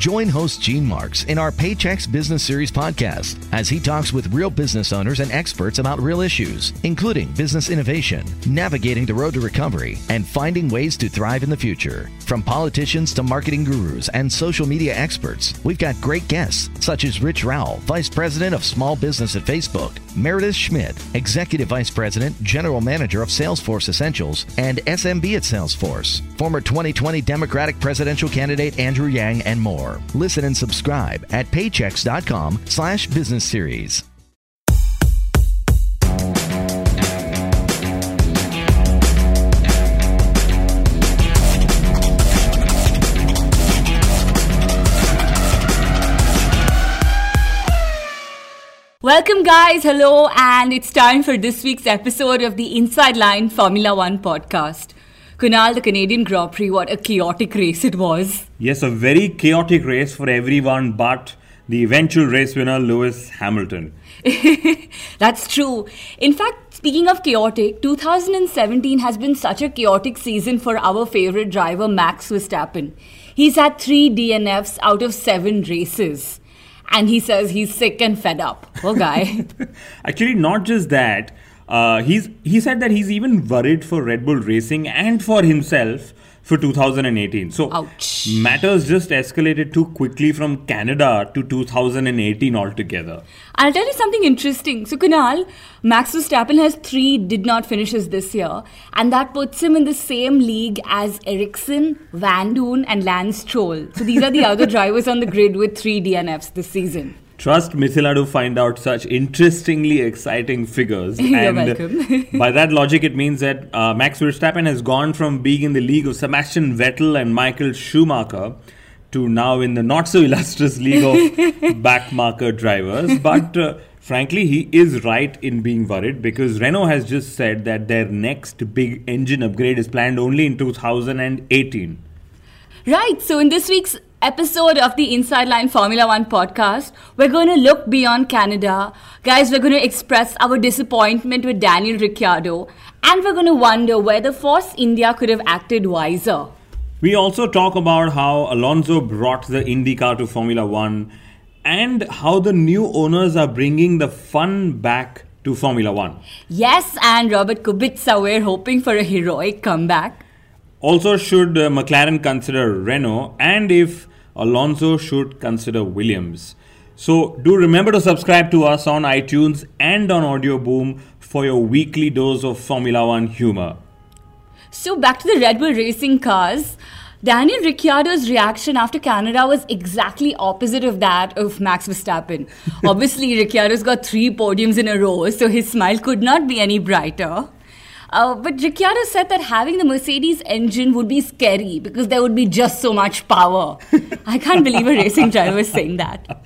Join host Gene Marks in our Paychex Business Series podcast as he talks with real business owners and experts about real issues, including business innovation, navigating the road to recovery, and finding ways to thrive in the future. From politicians to marketing gurus and social media experts, we've got great guests such as Rich Rao, Vice President of Small Business at Facebook, Meredith Schmidt, Executive Vice President, General Manager of Salesforce Essentials, and SMB at Salesforce, former 2020 Democratic presidential candidate Andrew Yang, and more. Listen and subscribe at paychex.com slash business series. Welcome, guys. Hello, and it's time for this week's episode of the Inside Line Formula One podcast. Kunal, the Canadian Grand Prix, what a chaotic race it was. Yes, a very chaotic race for everyone but the eventual race winner, Lewis Hamilton. That's true. In fact, speaking of chaotic, 2017 has been such a chaotic season for our favorite driver, Max Verstappen. He's had three DNFs out of seven races and he says he's sick and fed up. Poor guy. Actually, not just that. Uh, he's he said that he's even worried for Red Bull Racing and for himself for 2018. So Ouch. matters just escalated too quickly from Canada to 2018 altogether. I'll tell you something interesting. So Kunal, Max Verstappen has three did not finishes this year, and that puts him in the same league as Ericsson, Vandoorne, and Lance Stroll. So these are the other drivers on the grid with three DNFs this season. Trust Mithila to find out such interestingly exciting figures. You're and welcome. by that logic, it means that uh, Max Verstappen has gone from being in the league of Sebastian Vettel and Michael Schumacher to now in the not so illustrious league of backmarker drivers. But uh, frankly, he is right in being worried because Renault has just said that their next big engine upgrade is planned only in 2018. Right. So in this week's episode of the Inside Line Formula One podcast, we're going to look beyond Canada. Guys, we're going to express our disappointment with Daniel Ricciardo, and we're going to wonder whether Force India could have acted wiser. We also talk about how Alonso brought the IndyCar to Formula One and how the new owners are bringing the fun back to Formula One. Yes, and Robert Kubica, we're hoping for a heroic comeback. Also, should uh, McLaren consider Renault and if Alonso should consider Williams? So, do remember to subscribe to us on iTunes and on Audio Boom for your weekly dose of Formula One humor. So back to the Red Bull racing cars. Daniel Ricciardo's reaction after Canada was exactly opposite of that of Max Verstappen. Obviously, Ricciardo's got three podiums in a row, so his smile could not be any brighter. Uh, but Ricciardo said that having the Mercedes engine would be scary because there would be just so much power. I can't believe a racing driver is saying that.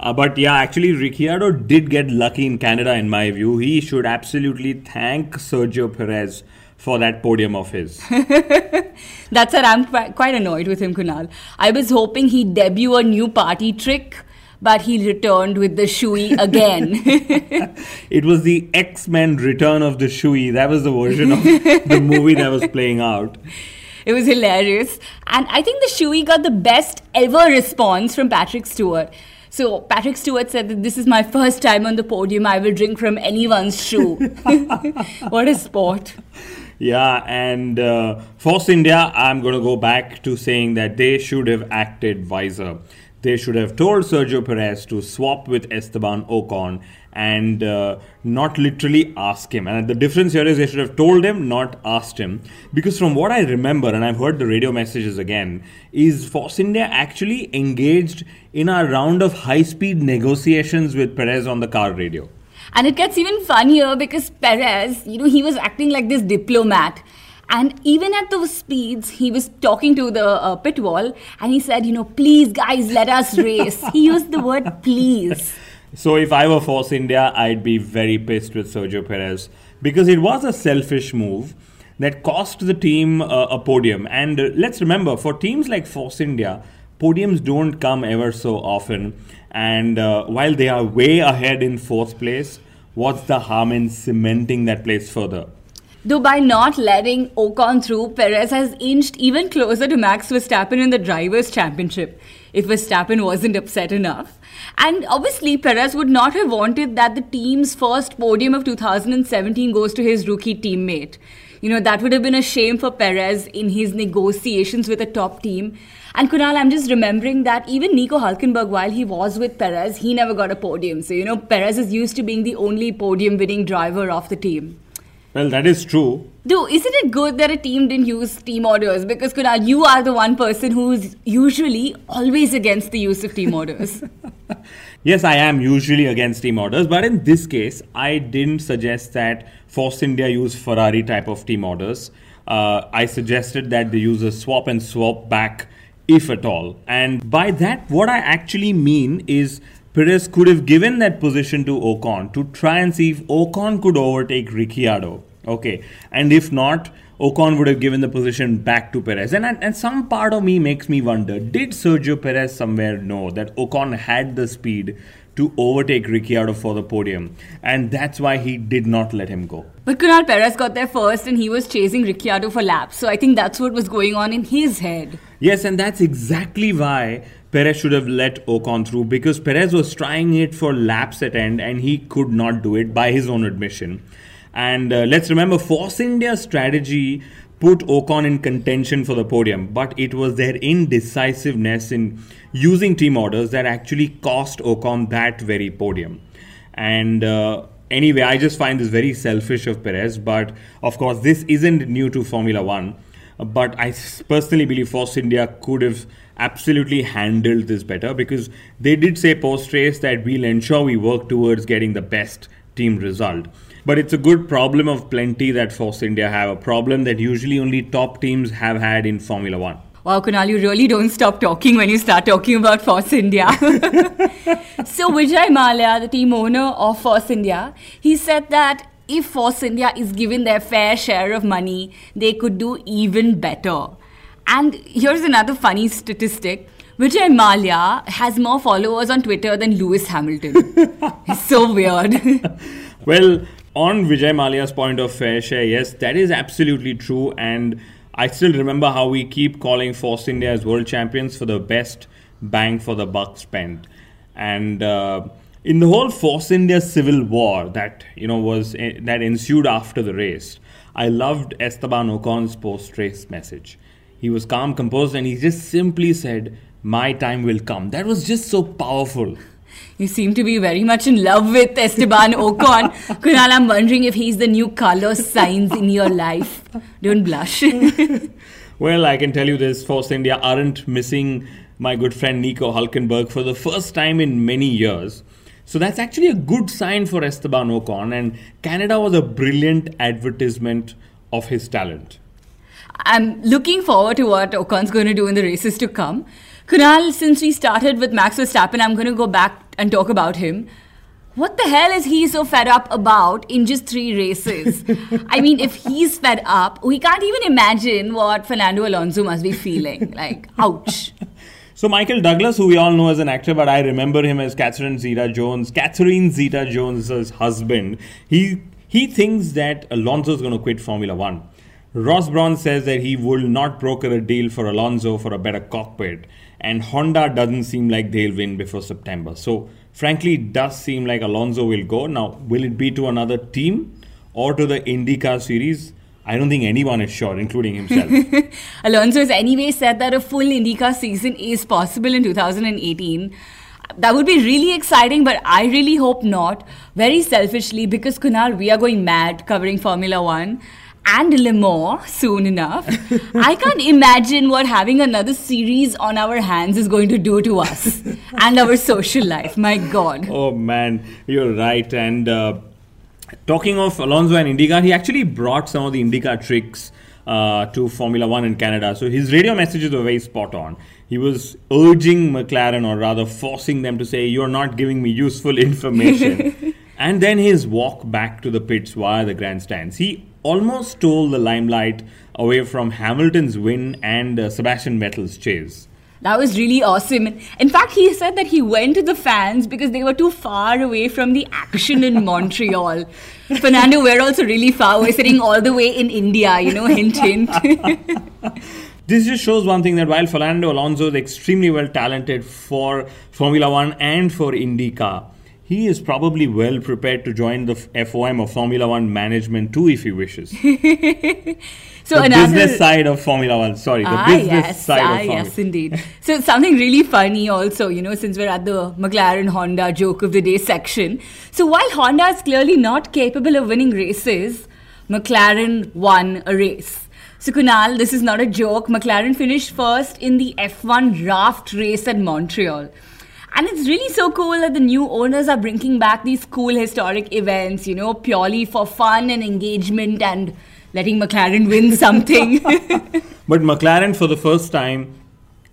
Uh, but yeah, actually, Ricciardo did get lucky in Canada, in my view. He should absolutely thank Sergio Perez for that podium of his. That's it. I'm quite annoyed with him, Kunal. I was hoping he'd debut a new party trick, but he returned with the shoey again. it was the X Men Return of the Shoey. That was the version of the movie that was playing out. It was hilarious. And I think the Shoey got the best ever response from Patrick Stewart. So Patrick Stewart said that this is my first time on the podium. I will drink from anyone's shoe. what a sport. Yeah, and uh, Force India, I'm going to go back to saying that they should have acted wiser. They should have told Sergio Perez to swap with Esteban Ocon and uh, not literally ask him. And the difference here is they should have told him, not asked him. Because from what I remember, and I've heard the radio messages again, is Force India actually engaged in a round of high speed negotiations with Perez on the car radio. And it gets even funnier because Perez, you know, he was acting like this diplomat. And even at those speeds, he was talking to the uh, pit wall and he said, you know, please, guys, let us race. he used the word please. So if I were Force India, I'd be very pissed with Sergio Perez because it was a selfish move that cost the team uh, a podium. And uh, let's remember, for teams like Force India, podiums don't come ever so often. And uh, while they are way ahead in fourth place, what's the harm in cementing that place further? Though by not letting Ocon through, Perez has inched even closer to Max Verstappen in the Drivers' Championship. if Verstappen wasn't upset enough. And obviously, Perez would not have wanted that the team's first podium of 2017 goes to his rookie teammate. You know, that would have been a shame for Perez in his negotiations with a top team. And Kunal, I'm just remembering that even Nico Hulkenberg, while he was with Perez, he never got a podium. So, you know, Perez is used to being the only podium winning driver of the team. Well, that is true. Do isn't it good that a team didn't use team orders? Because Kunal, you are the one person who's usually always against the use of team orders. yes, I am usually against team orders, but in this case, I didn't suggest that Force India use Ferrari type of team orders. Uh, I suggested that they use a swap and swap back, if at all. And by that, what I actually mean is Perez could have given that position to Ocon to try and see if Ocon could overtake Ricciardo Okay, and if not, Ocon would have given the position back to Perez. And, and some part of me makes me wonder did Sergio Perez somewhere know that Ocon had the speed to overtake Ricciardo for the podium? And that's why he did not let him go. But Kunal Perez got there first and he was chasing Ricciardo for laps. So I think that's what was going on in his head. Yes, and that's exactly why Perez should have let Ocon through because Perez was trying it for laps at end and he could not do it by his own admission. And uh, let's remember, Force India's strategy put Ocon in contention for the podium, but it was their indecisiveness in using team orders that actually cost Ocon that very podium. And uh, anyway, I just find this very selfish of Perez, but of course, this isn't new to Formula One. But I personally believe Force India could have absolutely handled this better because they did say post race that we'll ensure we work towards getting the best team result. But it's a good problem of plenty that Force India have, a problem that usually only top teams have had in Formula One. Wow, Kunal, you really don't stop talking when you start talking about Force India. so, Vijay Mallya, the team owner of Force India, he said that if Force India is given their fair share of money, they could do even better. And here's another funny statistic. Vijay Mallya has more followers on Twitter than Lewis Hamilton. it's so weird. well, on Vijay Mallya's point of fair share, yes, that is absolutely true. And I still remember how we keep calling Force India as world champions for the best bang for the buck spent. And uh, in the whole Force India civil war that you know was uh, that ensued after the race, I loved Esteban Ocon's post-race message. He was calm, composed, and he just simply said, "My time will come." That was just so powerful. You seem to be very much in love with Esteban Ocon. Kunal, I'm wondering if he's the new Carlos Sainz in your life. Don't blush. well, I can tell you this Force India aren't missing my good friend Nico Hulkenberg for the first time in many years. So that's actually a good sign for Esteban Ocon, and Canada was a brilliant advertisement of his talent. I'm looking forward to what Ocon's going to do in the races to come. Kunal, since we started with Max Verstappen, I'm going to go back and talk about him. What the hell is he so fed up about in just three races? I mean, if he's fed up, we can't even imagine what Fernando Alonso must be feeling. Like, ouch. So Michael Douglas, who we all know as an actor, but I remember him as Catherine Zeta-Jones, Catherine Zeta-Jones's husband. He he thinks that Alonso is going to quit Formula One. Ross Brawn says that he will not broker a deal for Alonso for a better cockpit and Honda doesn't seem like they'll win before September. So, frankly, it does seem like Alonso will go. Now, will it be to another team or to the IndyCar series? I don't think anyone is sure, including himself. Alonso has anyway said that a full IndyCar season is possible in 2018. That would be really exciting, but I really hope not. Very selfishly, because Kunal, we are going mad covering Formula One and Le Mans soon enough. I can't imagine what having another series on our hands is going to do to us and our social life. My God. Oh man, you're right. And uh, talking of Alonso and IndyCar, he actually brought some of the IndyCar tricks uh, to Formula One in Canada. So his radio messages were very spot on. He was urging McLaren, or rather forcing them to say, You're not giving me useful information. and then his walk back to the pits via the grandstands. He almost stole the limelight away from Hamilton's win and uh, Sebastian Vettel's chase. That was really awesome. In fact, he said that he went to the fans because they were too far away from the action in Montreal. Fernando, we're also really far. We're sitting all the way in India, you know, hint, hint. this just shows one thing that while Fernando Alonso is extremely well talented for Formula One and for IndyCar, he is probably well prepared to join the FOM or Formula One management too if he wishes. so the another business side of Formula One. Sorry, the ah, business yes, side ah, of Formula yes, indeed. So something really funny also, you know, since we're at the McLaren Honda joke of the day section. So while Honda is clearly not capable of winning races, McLaren won a race. So Kunal, this is not a joke. McLaren finished first in the F1 draft race at Montreal. And it's really so cool that the new owners are bringing back these cool historic events, you know, purely for fun and engagement and letting McLaren win something. But McLaren, for the first time,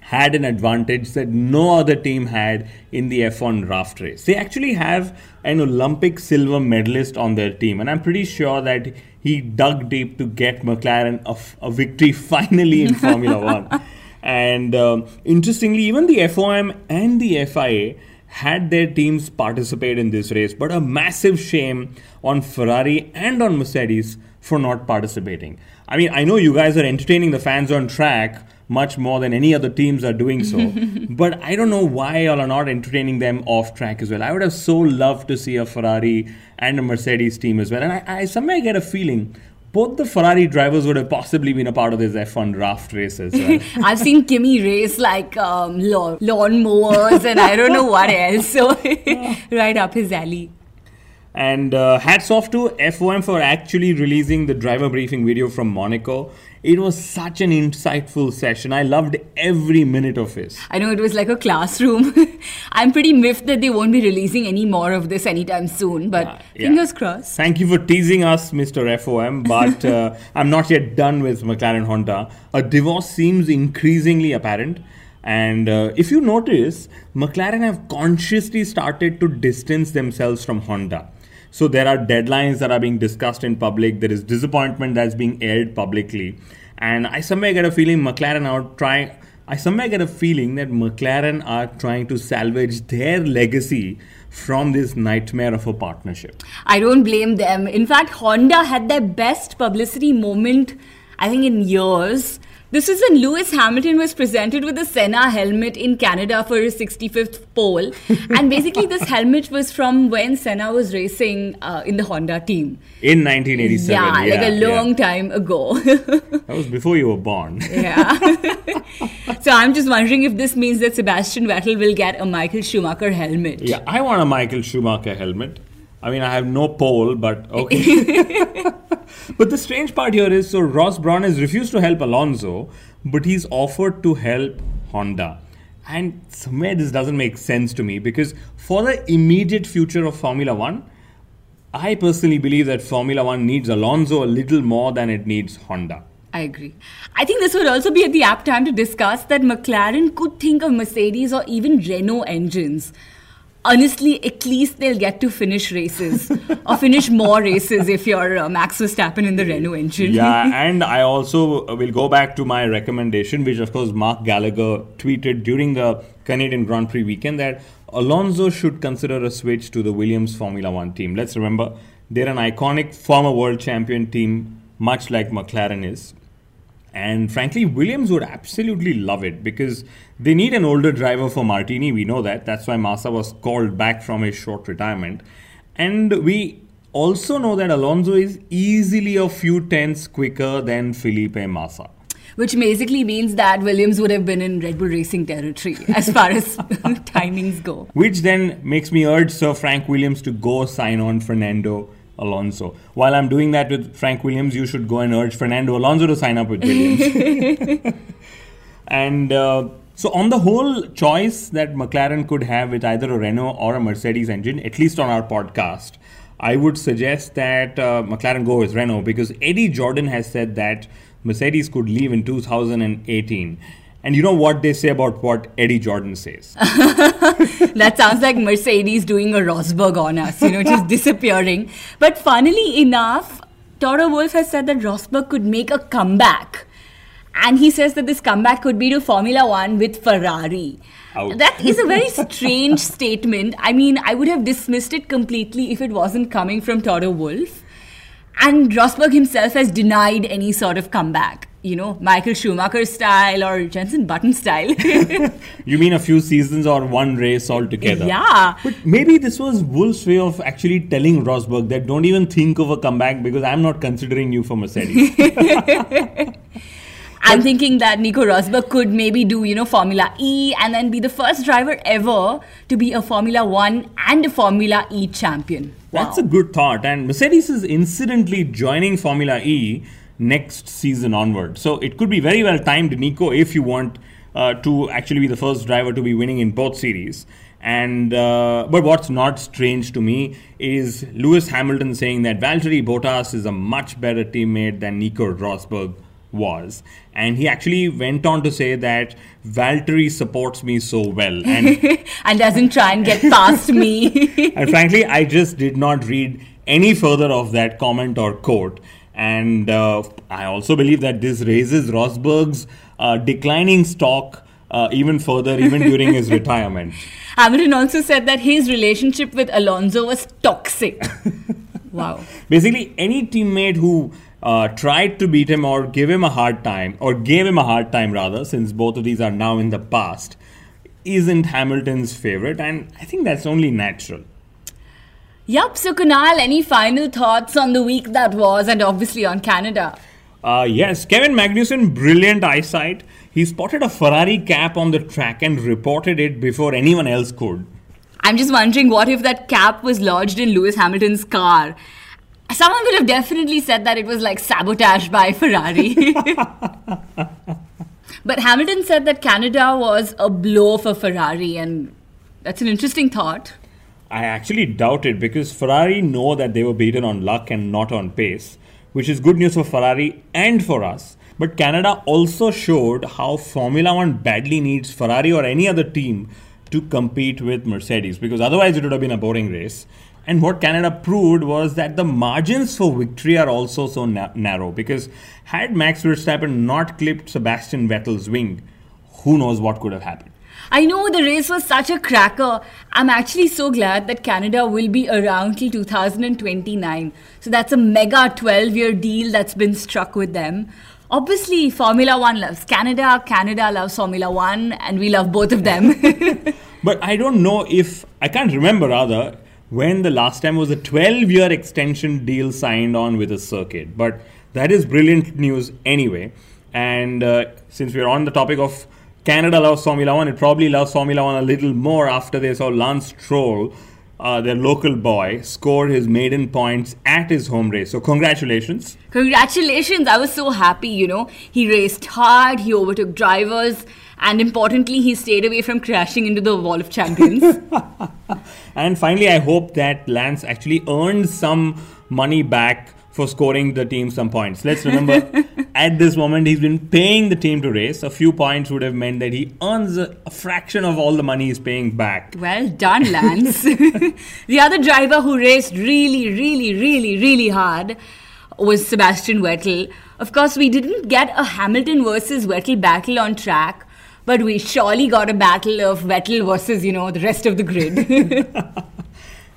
had an advantage that no other team had in the F1 draft race. They actually have an Olympic silver medalist on their team, and I'm pretty sure that he dug deep to get McLaren a, f- a victory finally in Formula One. And um, interestingly, even the FOM and the FIA had their teams participate in this race, but a massive shame on Ferrari and on Mercedes for not participating. I mean, I know you guys are entertaining the fans on track much more than any other teams are doing so, but I don't know why y'all are not entertaining them off track as well. I would have so loved to see a Ferrari and a Mercedes team as well, and I, I somehow get a feeling. Both the Ferrari drivers would have possibly been a part of this F1 draft race as well. I've seen Kimi race like um, lawn, lawn mowers and I don't know what else. So, right up his alley. And uh, hats off to FOM for actually releasing the driver briefing video from Monaco. It was such an insightful session. I loved every minute of it. I know it was like a classroom. I'm pretty miffed that they won't be releasing any more of this anytime soon, but Uh, yeah. fingers crossed. Thank you for teasing us, Mr. FOM, but uh, I'm not yet done with McLaren Honda. A divorce seems increasingly apparent. And uh, if you notice, McLaren have consciously started to distance themselves from Honda. So there are deadlines that are being discussed in public. There is disappointment that's being aired publicly, and I somehow get a feeling McLaren are trying. I somehow get a feeling that McLaren are trying to salvage their legacy from this nightmare of a partnership. I don't blame them. In fact, Honda had their best publicity moment, I think, in years. This was when Lewis Hamilton was presented with a Senna helmet in Canada for his 65th pole. and basically, this helmet was from when Senna was racing uh, in the Honda team. In 1987. Yeah, like a yeah. long time ago. That was before you were born. yeah. so I'm just wondering if this means that Sebastian Vettel will get a Michael Schumacher helmet. Yeah, I want a Michael Schumacher helmet. I mean, I have no pole, but okay. but the strange part here is so Ross Brawn has refused to help Alonso, but he's offered to help Honda. And somewhere this doesn't make sense to me because for the immediate future of Formula One, I personally believe that Formula One needs Alonso a little more than it needs Honda. I agree. I think this would also be at the apt time to discuss that McLaren could think of Mercedes or even Renault engines. Honestly, at least they'll get to finish races or finish more races if you're uh, Max Verstappen in the Renault engine. yeah, and I also will go back to my recommendation, which of course Mark Gallagher tweeted during the Canadian Grand Prix weekend that Alonso should consider a switch to the Williams Formula One team. Let's remember, they're an iconic former world champion team, much like McLaren is. And frankly, Williams would absolutely love it because they need an older driver for Martini. We know that. That's why Massa was called back from his short retirement. And we also know that Alonso is easily a few tenths quicker than Felipe Massa. Which basically means that Williams would have been in Red Bull Racing territory as far as timings go. Which then makes me urge Sir Frank Williams to go sign on Fernando Alonso. While I'm doing that with Frank Williams, you should go and urge Fernando Alonso to sign up with Williams. and uh, so, on the whole choice that McLaren could have with either a Renault or a Mercedes engine, at least on our podcast, I would suggest that uh, McLaren go with Renault because Eddie Jordan has said that Mercedes could leave in 2018. And you know what they say about what Eddie Jordan says? that sounds like Mercedes doing a Rosberg on us, you know, just disappearing. But funnily enough, Toto Wolff has said that Rosberg could make a comeback. And he says that this comeback could be to Formula One with Ferrari. That is a very strange statement. I mean, I would have dismissed it completely if it wasn't coming from Toto Wolff. And Rosberg himself has denied any sort of comeback. You know, Michael Schumacher style or Jenson Button style. You mean a few seasons or one race altogether? yeah. But maybe this was Wolff's way of actually telling Rosberg that don't even think of a comeback because I'm not considering you for Mercedes. I'm thinking that Nico Rosberg could maybe do, you know, Formula E and then be the first driver ever to be a Formula One and a Formula E champion. That's a good thought. And Mercedes is incidentally joining Formula E next season onward. So it could be very well timed, Nico, if you want uh, to actually be the first driver to be winning in both series. And uh, but what's not strange to me is Lewis Hamilton saying that Valtteri Bottas is a much better teammate than Nico Rosberg was, and he actually went on to say that Valtteri supports me so well, and and doesn't try and get past me. and frankly, I just did not read any further of that comment or quote. And uh, I also believe that this raises Rosberg's uh, declining stock uh, even further, even during his retirement. Hamilton also said that his relationship with Alonso was toxic. wow. Basically, any teammate who uh, tried to beat him or give him a hard time, or gave him a hard time rather, since both of these are now in the past, isn't Hamilton's favorite. And I think that's only natural. Yup, so Kunal, any final thoughts on the week that was and obviously on Canada? Uh, yes, Kevin Magnussen, brilliant eyesight. He spotted a Ferrari cap on the track and reported it before anyone else could. I'm just wondering what if that cap was lodged in Lewis Hamilton's car? Someone would have definitely said that it was like sabotage by Ferrari. but Hamilton said that Canada was a blow for Ferrari, and that's an interesting thought. I actually doubt it because Ferrari know that they were beaten on luck and not on pace, which is good news for Ferrari and for us. But Canada also showed how Formula One badly needs Ferrari or any other team to compete with Mercedes because otherwise it would have been a boring race. And what Canada proved was that the margins for victory are also so na- narrow because had Max Verstappen not clipped Sebastian Vettel's wing, who knows what could have happened. I know the race was such a cracker. I'm actually so glad that Canada will be around till 2029. So that's a mega 12 year deal that's been struck with them. Obviously, Formula One loves Canada, Canada loves Formula One, and we love both of them. But I don't know if I can't remember rather when the last time was a 12 year extension deal signed on with a circuit. But that is brilliant news anyway. And uh, since we're on the topic of Canada loves Formula One, it probably loves Formula One a little more after they saw Lance Stroll, uh, their local boy, score his maiden points at his home race. So, congratulations. Congratulations, I was so happy, you know. He raced hard, he overtook drivers, and importantly, he stayed away from crashing into the wall of champions. And finally, I hope that Lance actually earned some money back for scoring the team some points. Let's remember, at this moment, he's been paying the team to race. A few points would have meant that he earns a, fraction of all the money he's paying back. well done, Lance. the other driver who raced really, really, really, really hard was Sebastian Vettel. Of course, we didn't get a Hamilton versus Vettel battle on track, but we surely got a battle of Vettel versus, you know, the rest of the grid.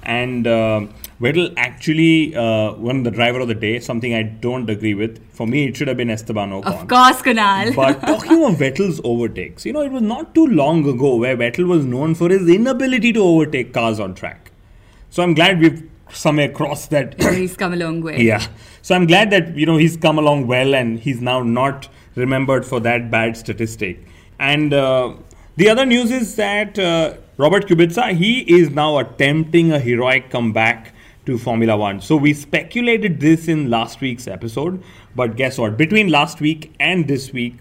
And uh, Vettel actually uh, won the driver of the day, something I don't agree with. For me, it should have been Esteban Ocon. of course, Kunal. But talking of Vettel's overtakes, you know, it was not too long ago where Vettel was known for his inability to overtake cars on track. So I'm glad we've somewhere crossed that. He's come a long way. yeah. So I'm glad that, you know, he's come along well and he's now not remembered for that bad statistic. And uh, the other news is that uh, Robert Kubica, he is now attempting a heroic comeback to Formula One. So we speculated this in last week's episode, but guess what? Between last week and this week,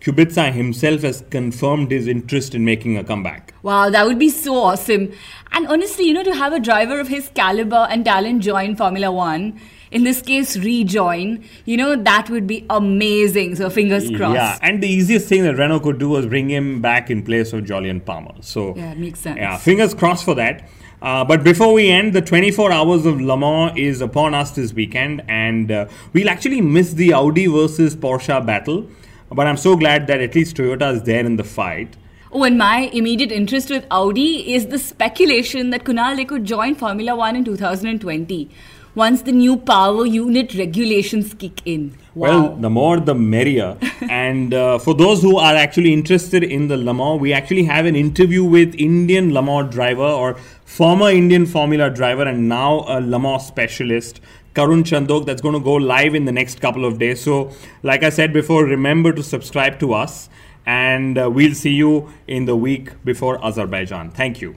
Kubica himself has confirmed his interest in making a comeback. Wow, that would be so awesome. And honestly, you know, to have a driver of his caliber and talent join Formula One, in this case, rejoin, you know, that would be amazing. So, fingers crossed. Yeah, and the easiest thing that Renault could do was bring him back in place of Jolyon Palmer. So Yeah, it makes sense. Yeah, fingers crossed for that. Uh, but before we end, the 24 hours of Le Mans is upon us this weekend, and uh, we'll actually miss the Audi versus Porsche battle. But I'm so glad that at least Toyota is there in the fight. Oh, and my immediate interest with Audi is the speculation that Kunal they could join Formula One in 2020. Once the new power unit regulations kick in. Wow. Well, the more the merrier. and uh, for those who are actually interested in the Le Mans, we actually have an interview with Indian Le Mans driver or former Indian Formula driver and now a Le Mans specialist. Karun Chandhok, that's going to go live in the next couple of days. So, like I said before, remember to subscribe to us, and uh, we'll see you in the week before Azerbaijan. Thank you.